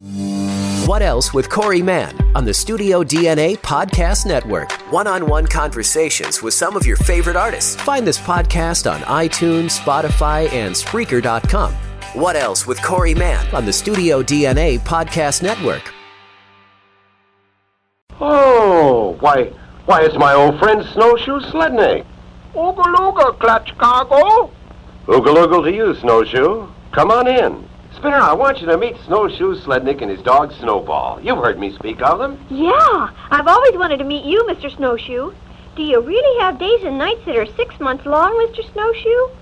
What else with Corey Mann on the Studio DNA Podcast Network? One on one conversations with some of your favorite artists. Find this podcast on iTunes, Spotify, and Spreaker.com. What else with Corey Mann on the Studio DNA Podcast Network? Oh, why, why, it's my old friend Snowshoe Sledney. Ooga Clutch Cargo. Ooga looga to you, Snowshoe. Come on in. Spinner, I want you to meet Snowshoe Slednick and his dog Snowball. You've heard me speak of them. Yeah, I've always wanted to meet you, Mr. Snowshoe. Do you really have days and nights that are six months long, Mr. Snowshoe?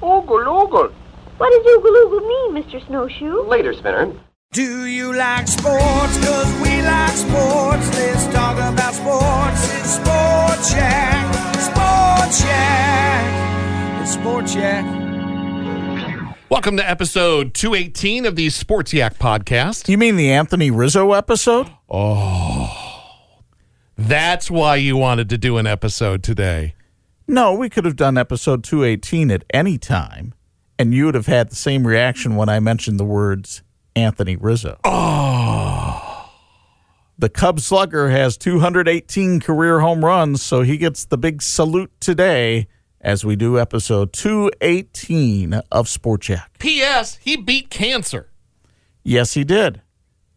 Ooga looga. What does oogaloogle mean, Mr. Snowshoe? Later, Spinner. Do you like sports? Cause we like sports. Let's talk about sports. It's Sport Yak. Sport Yak. It's Sport Yak. Welcome to episode 218 of the Sports Yak podcast. You mean the Anthony Rizzo episode? Oh, that's why you wanted to do an episode today. No, we could have done episode 218 at any time, and you would have had the same reaction when I mentioned the words Anthony Rizzo. Oh. The Cub slugger has 218 career home runs, so he gets the big salute today as we do episode 218 of Sport Yak. P.S. He beat cancer. Yes, he did.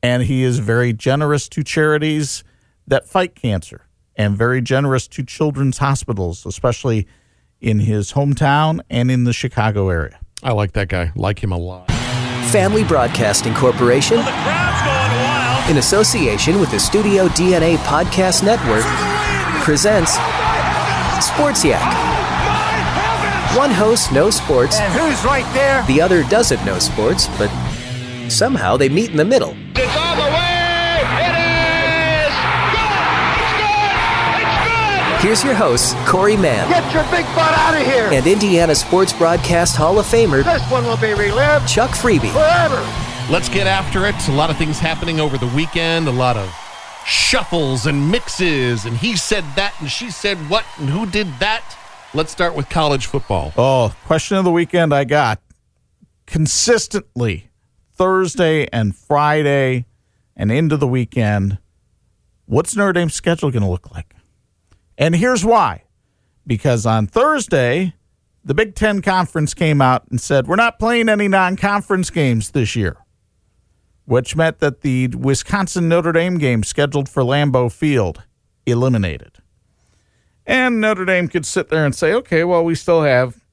And he is very generous to charities that fight cancer and very generous to children's hospitals, especially in his hometown and in the Chicago area. I like that guy. Like him a lot. Family Broadcasting Corporation, in association with the Studio DNA Podcast Network, presents Sports Yak. One host knows sports, And who's right there? the other doesn't know sports, but somehow they meet in the middle. It's on the way! It is! Good! It's good! It's good! Here's your host, Corey Mann Get your big butt out of here! and Indiana Sports Broadcast Hall of Famer This one will be relived Chuck Freeby. forever! Let's get after it. A lot of things happening over the weekend, a lot of shuffles and mixes, and he said that and she said what and who did that. Let's start with college football. Oh, question of the weekend I got consistently Thursday and Friday and into the weekend. What's Notre Dame's schedule going to look like? And here's why. Because on Thursday, the Big Ten Conference came out and said, we're not playing any non conference games this year, which meant that the Wisconsin Notre Dame game scheduled for Lambeau Field eliminated. And Notre Dame could sit there and say, okay, well, we still have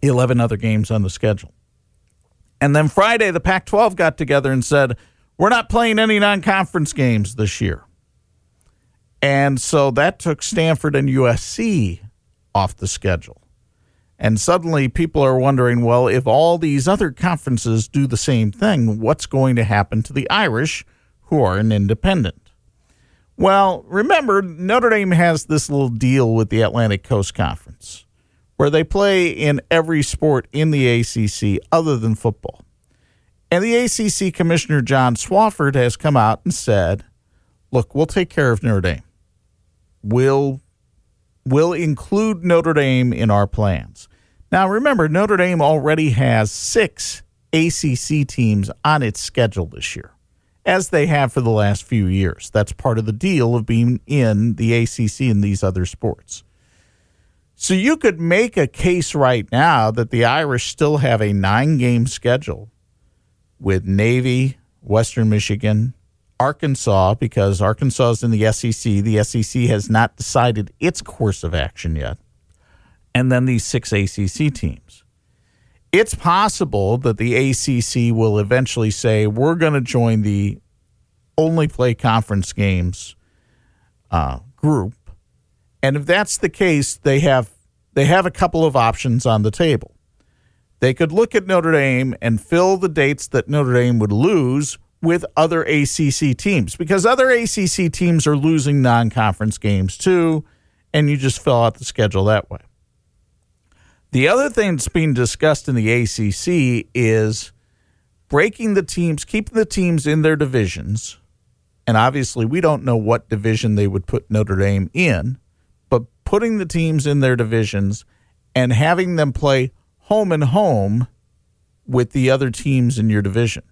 11 other games on the schedule. And then Friday, the Pac 12 got together and said, we're not playing any non conference games this year. And so that took Stanford and USC off the schedule. And suddenly people are wondering well, if all these other conferences do the same thing, what's going to happen to the Irish, who are an independent? Well, remember, Notre Dame has this little deal with the Atlantic Coast Conference where they play in every sport in the ACC other than football. And the ACC Commissioner John Swofford has come out and said, look, we'll take care of Notre Dame. We'll, we'll include Notre Dame in our plans. Now, remember, Notre Dame already has six ACC teams on its schedule this year, as they have for the last few years. That's part of the deal of being in the ACC and these other sports. So you could make a case right now that the Irish still have a nine game schedule with Navy, Western Michigan, Arkansas, because Arkansas is in the SEC. The SEC has not decided its course of action yet. And then these six ACC teams. It's possible that the ACC will eventually say, we're going to join the only play conference games uh, group. And if that's the case, they have they have a couple of options on the table. They could look at Notre Dame and fill the dates that Notre Dame would lose with other ACC teams because other ACC teams are losing non conference games too, and you just fill out the schedule that way. The other thing that's being discussed in the ACC is breaking the teams, keeping the teams in their divisions. And obviously, we don't know what division they would put Notre Dame in, but putting the teams in their divisions and having them play home and home with the other teams in your division.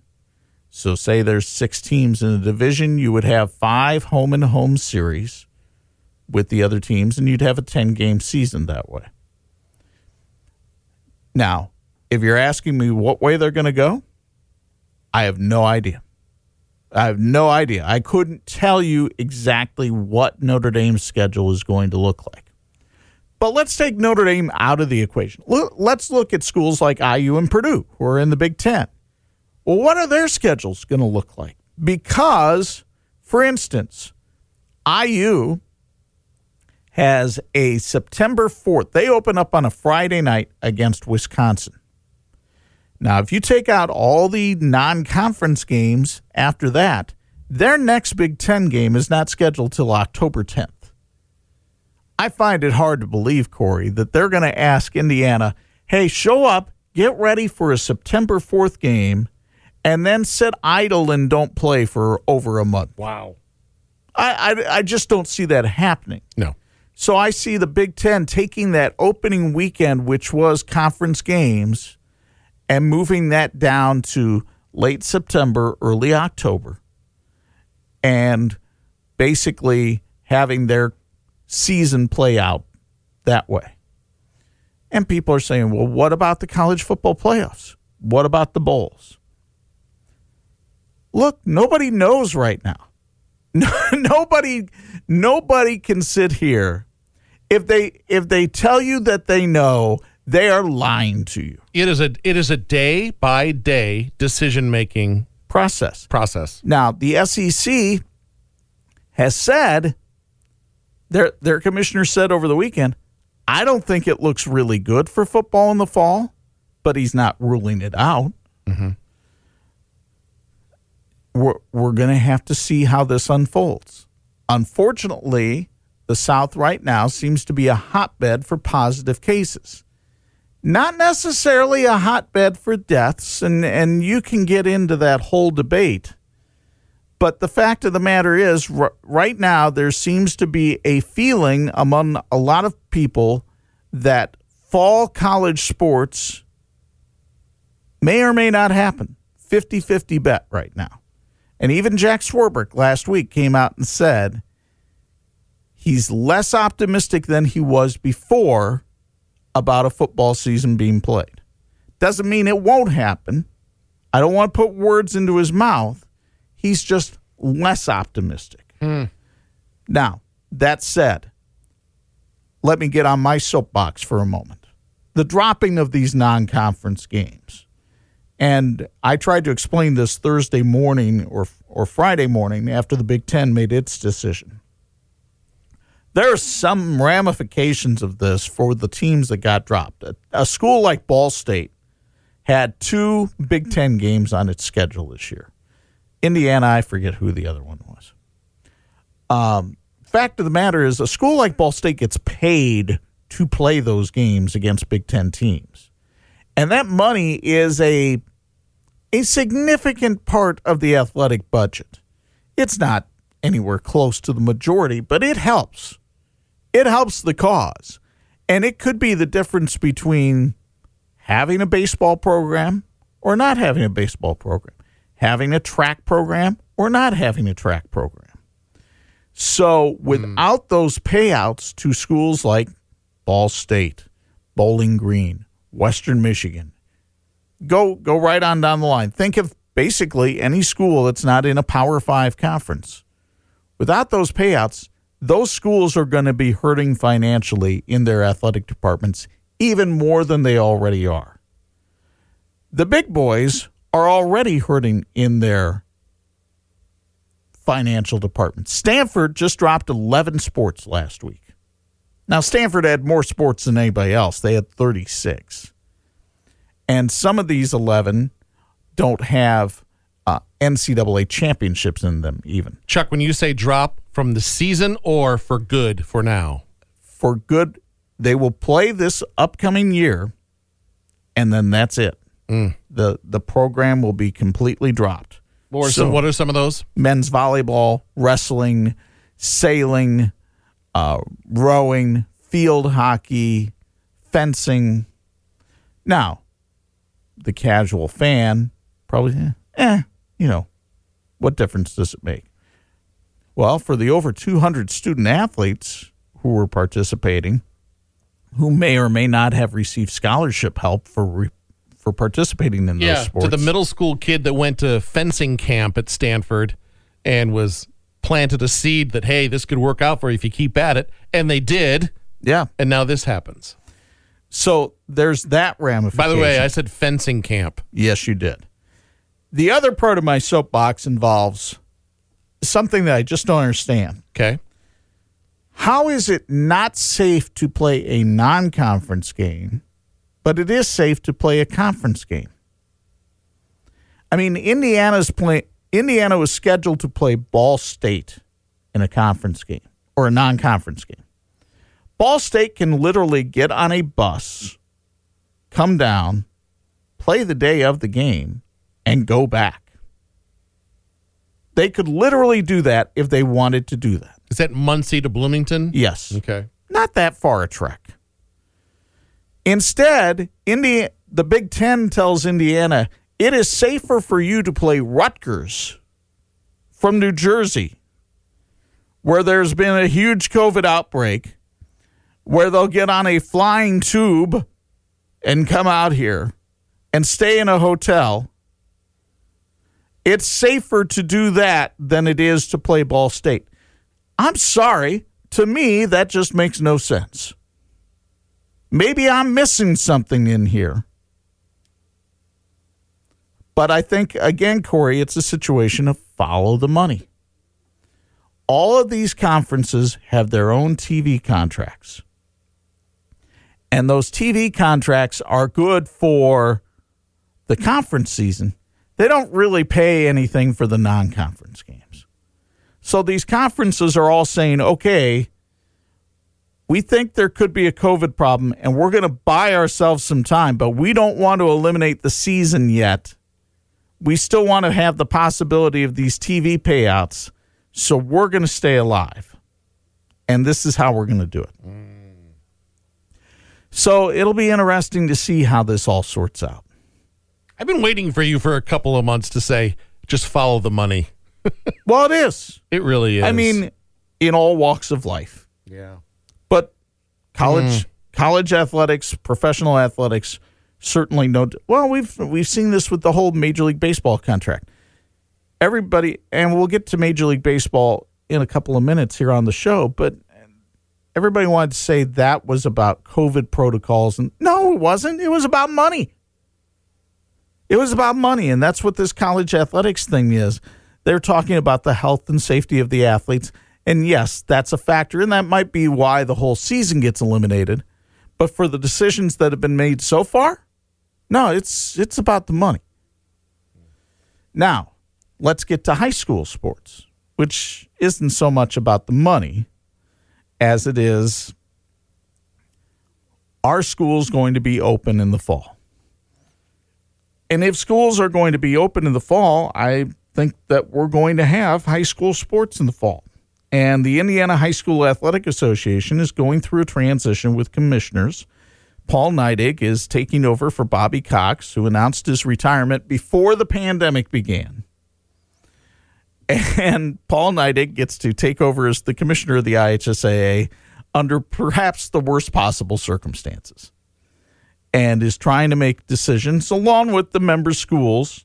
So, say there's six teams in a division, you would have five home and home series with the other teams, and you'd have a 10 game season that way. Now, if you're asking me what way they're going to go, I have no idea. I have no idea. I couldn't tell you exactly what Notre Dame's schedule is going to look like. But let's take Notre Dame out of the equation. Let's look at schools like IU and Purdue, who are in the Big Ten. Well, what are their schedules going to look like? Because, for instance, IU has a September 4th. They open up on a Friday night against Wisconsin. Now, if you take out all the non conference games after that, their next Big Ten game is not scheduled till October 10th. I find it hard to believe, Corey, that they're going to ask Indiana, hey, show up, get ready for a September 4th game, and then sit idle and don't play for over a month. Wow. I, I, I just don't see that happening. No. So I see the Big Ten taking that opening weekend, which was conference games, and moving that down to late September, early October, and basically having their season play out that way. And people are saying, well, what about the college football playoffs? What about the bowls? Look, nobody knows right now. nobody nobody can sit here if they if they tell you that they know, they are lying to you. It is a it is a day by day decision making process. Process. Now, the SEC has said their their commissioner said over the weekend, I don't think it looks really good for football in the fall, but he's not ruling it out. Mm-hmm. We're, we're going to have to see how this unfolds. Unfortunately, the South right now seems to be a hotbed for positive cases. Not necessarily a hotbed for deaths, and, and you can get into that whole debate. But the fact of the matter is, r- right now, there seems to be a feeling among a lot of people that fall college sports may or may not happen. 50 50 bet right now. And even Jack Swarbrick last week came out and said he's less optimistic than he was before about a football season being played. Doesn't mean it won't happen. I don't want to put words into his mouth. He's just less optimistic. Mm. Now, that said, let me get on my soapbox for a moment. The dropping of these non conference games. And I tried to explain this Thursday morning or, or Friday morning after the Big Ten made its decision there are some ramifications of this for the teams that got dropped. A, a school like Ball State had two Big Ten games on its schedule this year. Indiana, I forget who the other one was. Um, fact of the matter is, a school like Ball State gets paid to play those games against Big Ten teams, and that money is a a significant part of the athletic budget. It's not anywhere close to the majority, but it helps it helps the cause. And it could be the difference between having a baseball program or not having a baseball program, having a track program or not having a track program. So without mm. those payouts to schools like Ball State, Bowling Green, Western Michigan, go go right on down the line. Think of basically any school that's not in a Power 5 conference. Without those payouts, those schools are going to be hurting financially in their athletic departments even more than they already are. The big boys are already hurting in their financial department. Stanford just dropped 11 sports last week. Now, Stanford had more sports than anybody else, they had 36. And some of these 11 don't have uh, NCAA championships in them, even Chuck, when you say drop from the season or for good for now? for good. They will play this upcoming year, and then that's it. the The program will be completely dropped. Or So- what are some of those? men's volleyball, wrestling, sailing, uh, rowing, field hockey, fencing. Now, the casual fan probably, eh, you know, what difference does it make? Well, for the over 200 student athletes who were participating, who may or may not have received scholarship help for re- for participating in those Yeah, sports. to the middle school kid that went to fencing camp at Stanford and was planted a seed that hey, this could work out for you if you keep at it, and they did, yeah. and now this happens. So there's that ramification. By the way, I said fencing camp. Yes, you did. The other part of my soapbox involves something that I just don't understand. Okay, How is it not safe to play a non conference game, but it is safe to play a conference game? I mean, Indiana's play, Indiana was scheduled to play Ball State in a conference game or a non conference game. Ball State can literally get on a bus, come down, play the day of the game, and go back. They could literally do that if they wanted to do that. is that Muncie to Bloomington? Yes. Okay. Not that far a trek. Instead, Indi- the Big Ten tells Indiana it is safer for you to play Rutgers from New Jersey, where there's been a huge COVID outbreak, where they'll get on a flying tube and come out here and stay in a hotel. It's safer to do that than it is to play Ball State. I'm sorry. To me, that just makes no sense. Maybe I'm missing something in here. But I think, again, Corey, it's a situation of follow the money. All of these conferences have their own TV contracts. And those TV contracts are good for the conference season. They don't really pay anything for the non conference games. So these conferences are all saying, okay, we think there could be a COVID problem and we're going to buy ourselves some time, but we don't want to eliminate the season yet. We still want to have the possibility of these TV payouts. So we're going to stay alive. And this is how we're going to do it. Mm. So it'll be interesting to see how this all sorts out. I've been waiting for you for a couple of months to say just follow the money. Well, it is. It really is. I mean, in all walks of life. yeah. but college mm. college athletics, professional athletics, certainly no. Well, we've we've seen this with the whole Major League Baseball contract. Everybody, and we'll get to Major League Baseball in a couple of minutes here on the show, but everybody wanted to say that was about COVID protocols, and no, it wasn't. It was about money. It was about money, and that's what this college athletics thing is. They're talking about the health and safety of the athletes. And yes, that's a factor, and that might be why the whole season gets eliminated. But for the decisions that have been made so far, no, it's it's about the money. Now, let's get to high school sports, which isn't so much about the money as it is our schools going to be open in the fall? And if schools are going to be open in the fall, I think that we're going to have high school sports in the fall. And the Indiana High School Athletic Association is going through a transition with commissioners. Paul Neidig is taking over for Bobby Cox, who announced his retirement before the pandemic began. And Paul Neidig gets to take over as the commissioner of the IHSAA under perhaps the worst possible circumstances and is trying to make decisions along with the member schools.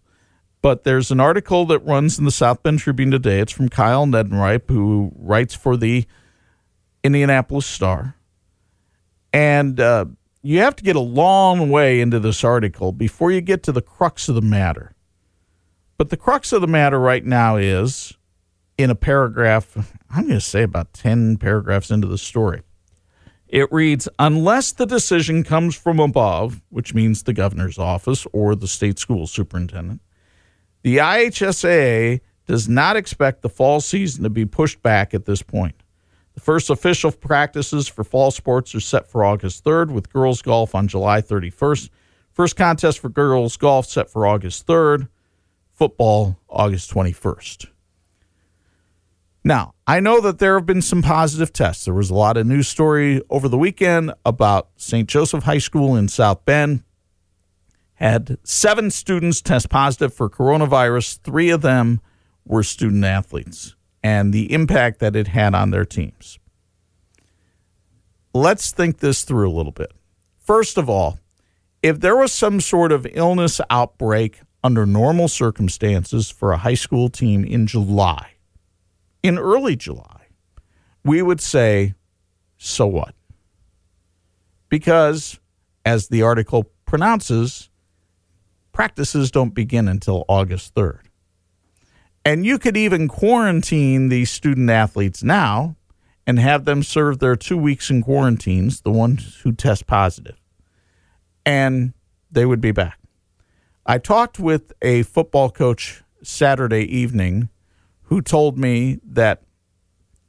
But there's an article that runs in the South Bend Tribune today. It's from Kyle Neddenriep, who writes for the Indianapolis Star. And uh, you have to get a long way into this article before you get to the crux of the matter. But the crux of the matter right now is in a paragraph, I'm going to say about 10 paragraphs into the story. It reads Unless the decision comes from above, which means the governor's office or the state school superintendent, The IHSAA does not expect the fall season to be pushed back at this point. The first official practices for fall sports are set for August 3rd, with girls golf on July 31st. First contest for girls golf set for August 3rd, football August 21st. Now, I know that there have been some positive tests. There was a lot of news story over the weekend about St. Joseph High School in South Bend. Had seven students test positive for coronavirus. Three of them were student athletes and the impact that it had on their teams. Let's think this through a little bit. First of all, if there was some sort of illness outbreak under normal circumstances for a high school team in July, in early July, we would say, so what? Because, as the article pronounces, practices don't begin until August 3rd. And you could even quarantine these student athletes now and have them serve their two weeks in quarantines, the ones who test positive, and they would be back. I talked with a football coach Saturday evening who told me that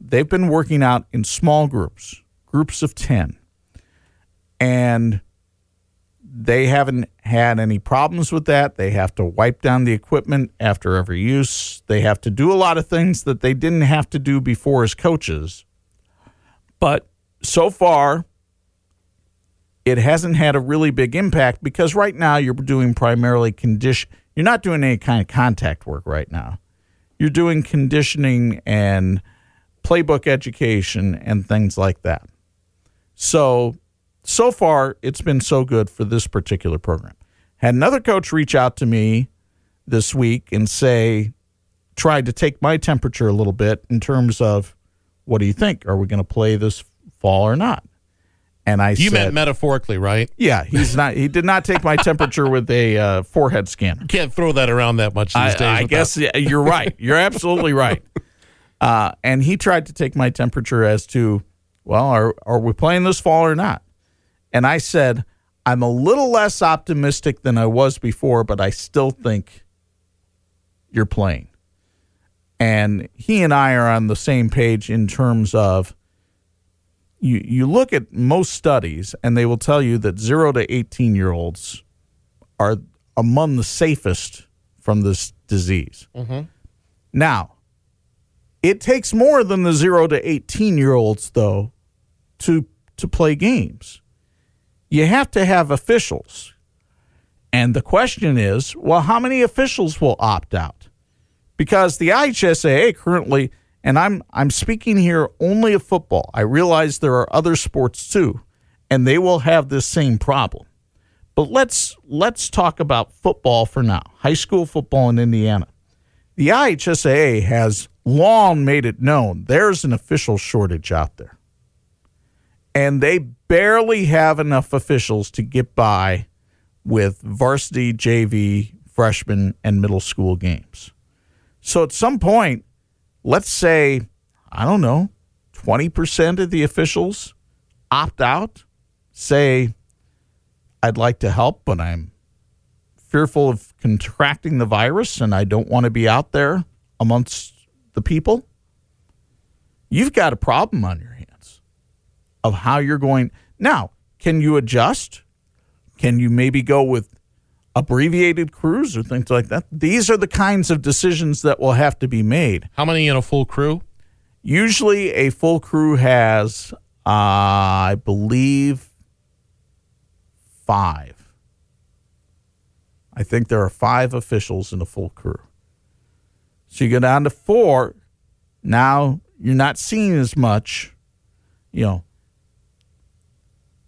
they've been working out in small groups, groups of 10, and they haven't had any problems with that. They have to wipe down the equipment after every use. They have to do a lot of things that they didn't have to do before as coaches. But so far, it hasn't had a really big impact because right now you're doing primarily condition. You're not doing any kind of contact work right now. You're doing conditioning and playbook education and things like that. So so far, it's been so good for this particular program. Had another coach reach out to me this week and say, tried to take my temperature a little bit in terms of what do you think? Are we going to play this fall or not? And I you said, meant metaphorically, right? yeah, he's not. He did not take my temperature with a uh, forehead scanner. Can't throw that around that much these I, days. I without- guess yeah, you're right. You're absolutely right. Uh, and he tried to take my temperature as to, well, are are we playing this fall or not? And I said, I'm a little less optimistic than I was before, but I still think you're playing. And he and I are on the same page in terms of you you look at most studies and they will tell you that 0 to 18 year olds are among the safest from this disease. Mm-hmm. Now, it takes more than the 0 to 18 year olds though to to play games. You have to have officials. And the question is, well, how many officials will opt out? Because the IHSAA currently, and I'm I'm speaking here only of football. I realize there are other sports too, and they will have this same problem. But let's let's talk about football for now. High school football in Indiana. The IHSAA has long made it known there's an official shortage out there. And they barely have enough officials to get by with varsity, JV, freshman, and middle school games. So at some point, let's say, I don't know, 20% of the officials opt out, say, I'd like to help, but I'm fearful of contracting the virus and I don't want to be out there amongst the people. You've got a problem on your hands of how you're going. Now, can you adjust? Can you maybe go with abbreviated crews or things like that? These are the kinds of decisions that will have to be made. How many in a full crew? Usually, a full crew has, uh, I believe, five. I think there are five officials in a full crew. So you go down to four. Now you're not seeing as much, you know.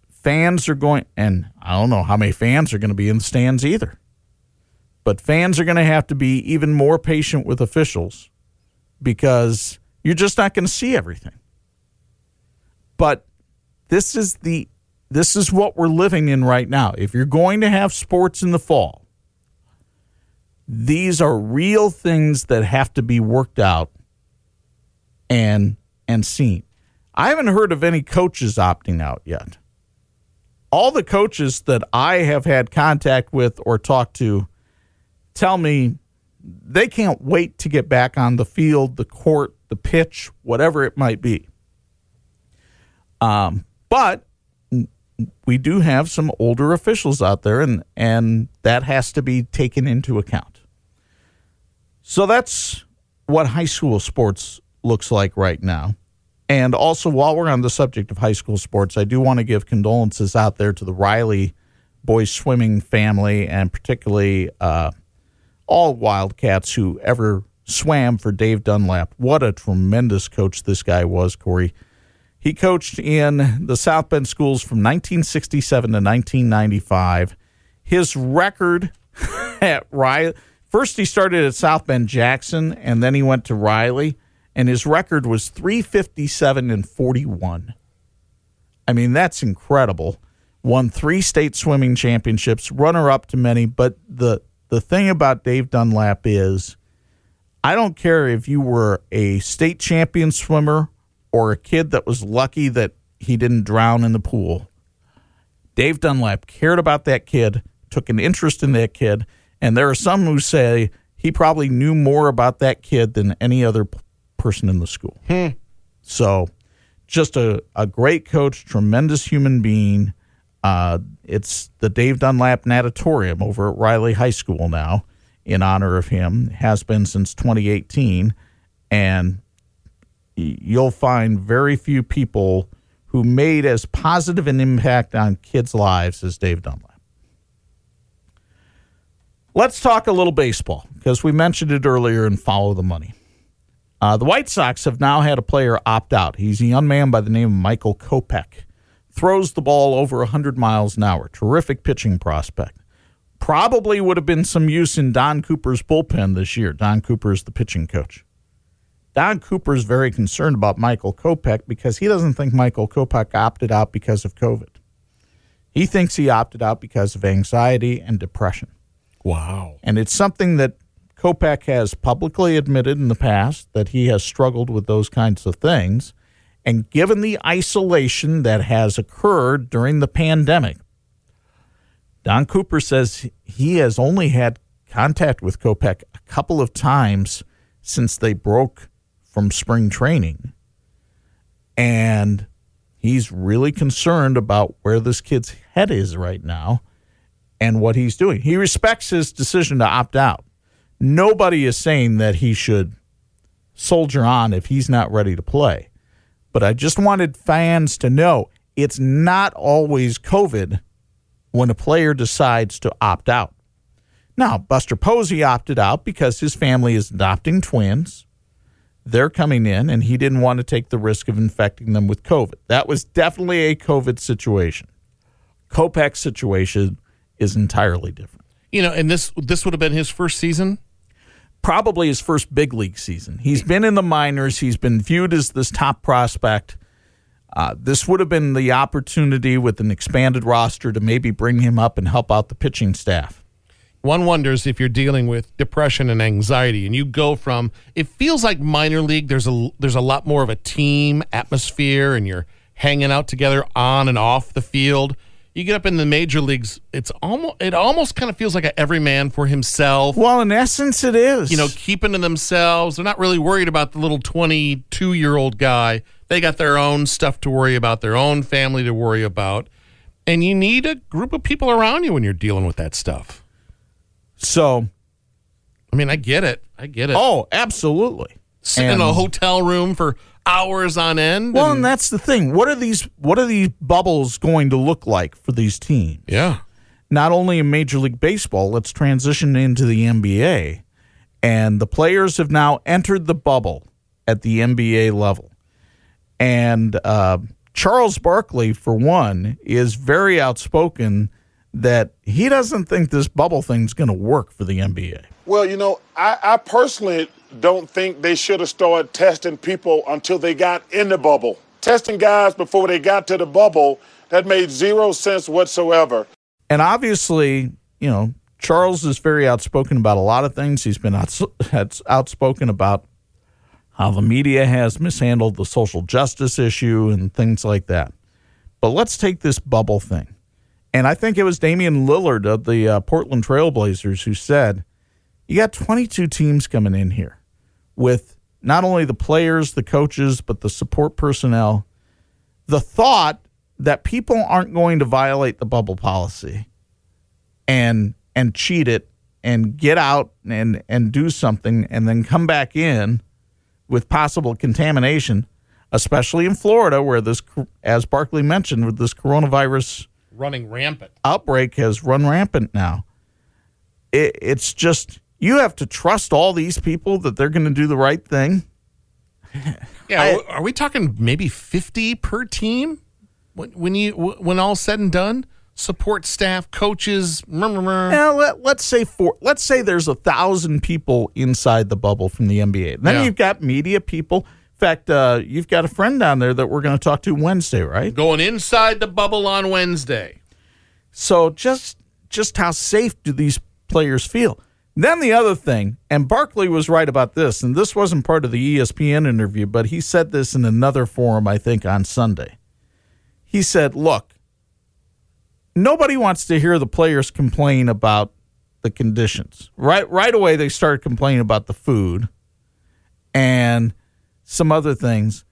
Fans are going, and I don't know how many fans are going to be in the stands either. But fans are going to have to be even more patient with officials because you're just not going to see everything. But this is the this is what we're living in right now. If you're going to have sports in the fall, these are real things that have to be worked out and and seen. I haven't heard of any coaches opting out yet. All the coaches that I have had contact with or talked to tell me they can't wait to get back on the field, the court, the pitch, whatever it might be. Um, but we do have some older officials out there, and and that has to be taken into account. So that's what high school sports looks like right now. And also, while we're on the subject of high school sports, I do want to give condolences out there to the Riley boys swimming family, and particularly uh, all Wildcats who ever swam for Dave Dunlap. What a tremendous coach this guy was, Corey. He coached in the South Bend schools from 1967 to 1995. His record at Riley, first he started at South Bend Jackson, and then he went to Riley, and his record was 357 and 41. I mean, that's incredible. Won three state swimming championships, runner up to many, but the the thing about Dave Dunlap is I don't care if you were a state champion swimmer or a kid that was lucky that he didn't drown in the pool. Dave Dunlap cared about that kid, took an interest in that kid, and there are some who say he probably knew more about that kid than any other person in the school. So, just a, a great coach, tremendous human being. Uh, it's the Dave Dunlap Natatorium over at Riley High School now in honor of him, has been since 2018. And you'll find very few people who made as positive an impact on kids' lives as Dave Dunlap. Let's talk a little baseball because we mentioned it earlier in Follow the Money. Uh, the White Sox have now had a player opt out. He's a young man by the name of Michael Kopech. Throws the ball over 100 miles an hour. Terrific pitching prospect. Probably would have been some use in Don Cooper's bullpen this year. Don Cooper is the pitching coach. Don Cooper is very concerned about Michael Kopech because he doesn't think Michael Kopech opted out because of COVID. He thinks he opted out because of anxiety and depression. Wow. And it's something that Kopech has publicly admitted in the past that he has struggled with those kinds of things. And given the isolation that has occurred during the pandemic, Don Cooper says he has only had contact with Kopech a couple of times since they broke from spring training. And he's really concerned about where this kid's head is right now and what he's doing. He respects his decision to opt out. Nobody is saying that he should soldier on if he's not ready to play. But I just wanted fans to know it's not always COVID when a player decides to opt out. Now, Buster Posey opted out because his family is adopting twins. They're coming in, and he didn't want to take the risk of infecting them with COVID. That was definitely a COVID situation. Kopech's situation is entirely different. You know, and this this would have been his first season. Probably his first big league season. He's been in the minors. He's been viewed as this top prospect. Uh, this would have been the opportunity with an expanded roster to maybe bring him up and help out the pitching staff. One wonders if you're dealing with depression and anxiety, and you go from it feels like minor league. There's a there's a lot more of a team atmosphere, and you're hanging out together on and off the field. You get up in the major leagues, it's almost it almost kind of feels like a every man for himself. Well, in essence, it is. you know, keeping to themselves. They're not really worried about the little 22 year old guy. They got their own stuff to worry about, their own family to worry about. And you need a group of people around you when you're dealing with that stuff. so. I mean, I get it. I get it. Oh, absolutely. Sitting in a hotel room for hours on end. Well, and- and that's the thing. What are these? What are these bubbles going to look like for these teams? yeah. not only in Major League Baseball, let's transition into the NBA. And the players have now entered the bubble at the NBA level. And uh, Charles Barkley, for one, is very outspoken that he doesn't think this bubble thing's going to work for the NBA. Well, you know, I, I personally don't think they should have started testing people until they got in the bubble. Testing guys before they got to the bubble, that made zero sense whatsoever. And obviously, you know, Charles is very outspoken about a lot of things. He's been outs- outspoken about how the media has mishandled the social justice issue and things like that. But let's take this bubble thing. And I think it was Damian Lillard of the uh, Portland Trailblazers who said, You got 22 teams coming in here with not only the players, the coaches, but the support personnel. The thought that people aren't going to violate the bubble policy and and cheat it and get out and and do something and then come back in with possible contamination, especially in Florida where this as Barkley mentioned with this coronavirus Running rampant. outbreak has run rampant now. It, it's just you have to trust all these people that they're going to do the right thing. Yeah, are we talking maybe 50 per team? When, when you when all's said and done, support staff, coaches, meh, meh, meh. Yeah, let, let's say four. Let's say there's a thousand people inside the bubble from the NBA. Then Yeah. you've got media people. In fact, uh, you've got a friend down there that we're going to talk to Wednesday, right? going inside the bubble on Wednesday. So just just how safe do these players feel? Then the other thing, and Barkley was right about this, and this wasn't part of the ESPN interview, but he said this in another forum, I think, on Sunday. He said, "Look, nobody wants to hear the players complain about the conditions. Right, right away, they started complaining about the food and some other things,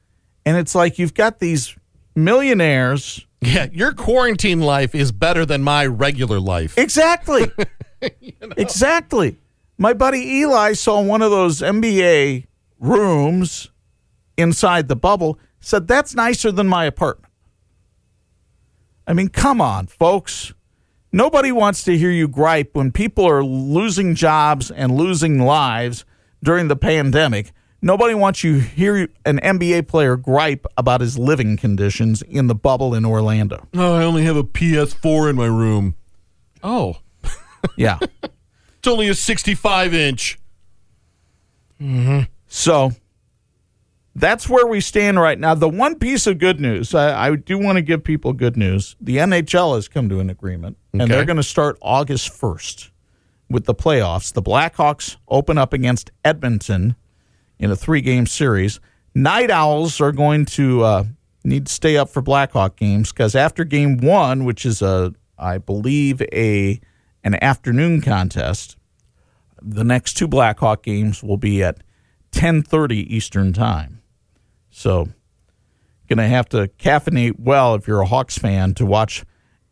and it's like you've got these millionaires." Yeah, your quarantine life is better than my regular life. Exactly. Exactly. My buddy Eli saw one of those NBA rooms inside the bubble, said, That's nicer than my apartment. I mean, come on, folks. Nobody wants to hear you gripe when people are losing jobs and losing lives during the pandemic. Nobody wants you to hear an NBA player gripe about his living conditions in the bubble in Orlando. Oh, I only have a PS4 in my room. Oh, Yeah. it's only a 65 inch. So that's where we stand right now. The one piece of good news, I, I do want to give people good news. The NHL has come to an agreement, and they're going to start August 1st with the playoffs. The Blackhawks open up against Edmonton in a three game series. Night Owls are going to uh, need to stay up for Blackhawk games because after game one, which is a, I believe, a an afternoon contest, the next two Blackhawk games will be at 10:30 Eastern Time. So, going to have to caffeinate well if you're a Hawks fan to watch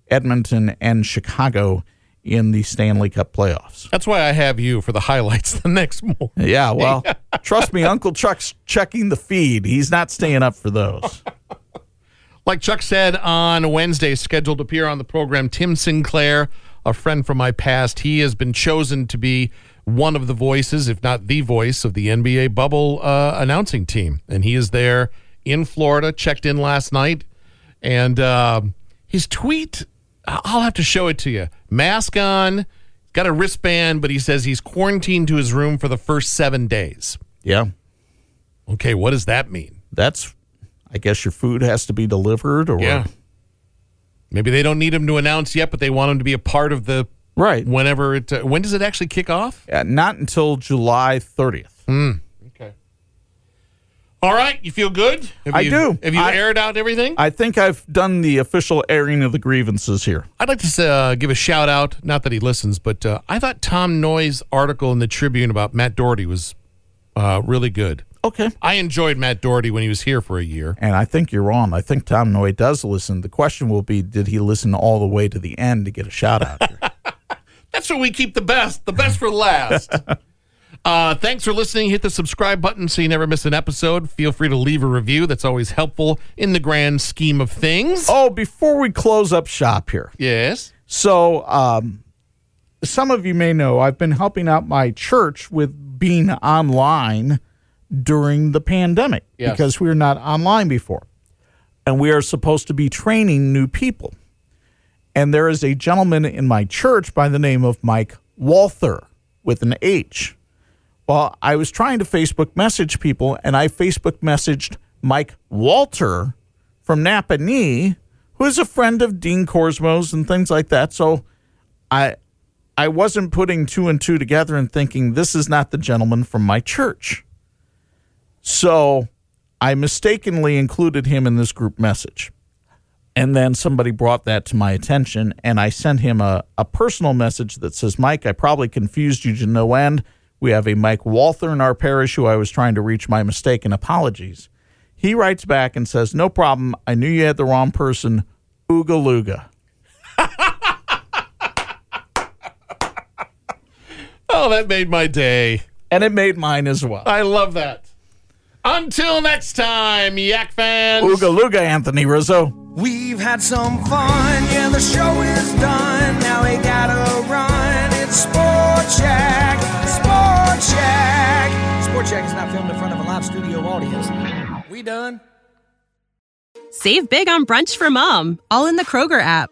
Edmonton and Chicago in the Stanley Cup playoffs. That's why I have you for the highlights the next morning. Yeah, well, trust me, Uncle Chuck's checking the feed. He's not staying up for those. Like Chuck said on Wednesday, scheduled to appear on the program, Tim Sinclair, a friend from my past, he has been chosen to be one of the voices, if not the voice, of the NBA bubble uh, announcing team. And he is there in Florida, checked in last night. And uh, his tweet, I'll have to show it to you. Mask on, got a wristband, but he says he's quarantined to his room for the first seven days. Yeah, Okay, what does that mean? that's. I guess your food has to be delivered, or Yeah. Maybe they don't need him to announce yet, but they want him to be a part of the right. whenever it. Uh, when does it actually kick off? Uh, not until July 30th. Okay. All right, you feel good? Have I you, do. Have you I- aired out everything? I think I've done the official airing of the grievances here. I'd like to uh, give a shout out. Not that he listens, but uh, I thought Tom Noie's article in the Tribune about Matt Doherty was uh, really good. Okay. I enjoyed Matt Doherty when he was here for a year. And I think you're wrong. I think Tom Noie does listen. The question will be did he listen all the way to the end to get a shout out? That's where we keep the best, the best for last. uh, thanks for listening. Hit the subscribe button so you never miss an episode. Feel free to leave a review. That's always helpful in the grand scheme of things. oh, before we close up shop here. Yes. So, um, some of you may know I've been helping out my church with being online during the pandemic Yes. because we were not online before. And we are supposed to be training new people. And there is a gentleman in my church by the name of Mike Walther with an H. Well, I was trying to Facebook message people, and I Facebook messaged Mike Walter from Nappanee, who is a friend of Dean Korsmo's and things like that. So I I wasn't putting two and two together and thinking this is not the gentleman from my church. So I mistakenly included him in this group message. And then somebody brought that to my attention, and I sent him a, a personal message that says, Mike, I probably confused you to no end. We have a Mike Walther in our parish who I was trying to reach my mistake and apologies. He writes back and says, No problem. I knew you had the wrong person. Ooga Luga. Oh, that made my day. And it made mine as well. I love that. Until next time, Yak fans. Ooga Luga, Anthony Rizzo. We've had some fun, yeah, the show is done. Now we gotta run. It's Sport Shack, Sport Shack. Sport Shack is not filmed in front of a live studio audience. We done? Save big on brunch for mom, all in the Kroger app.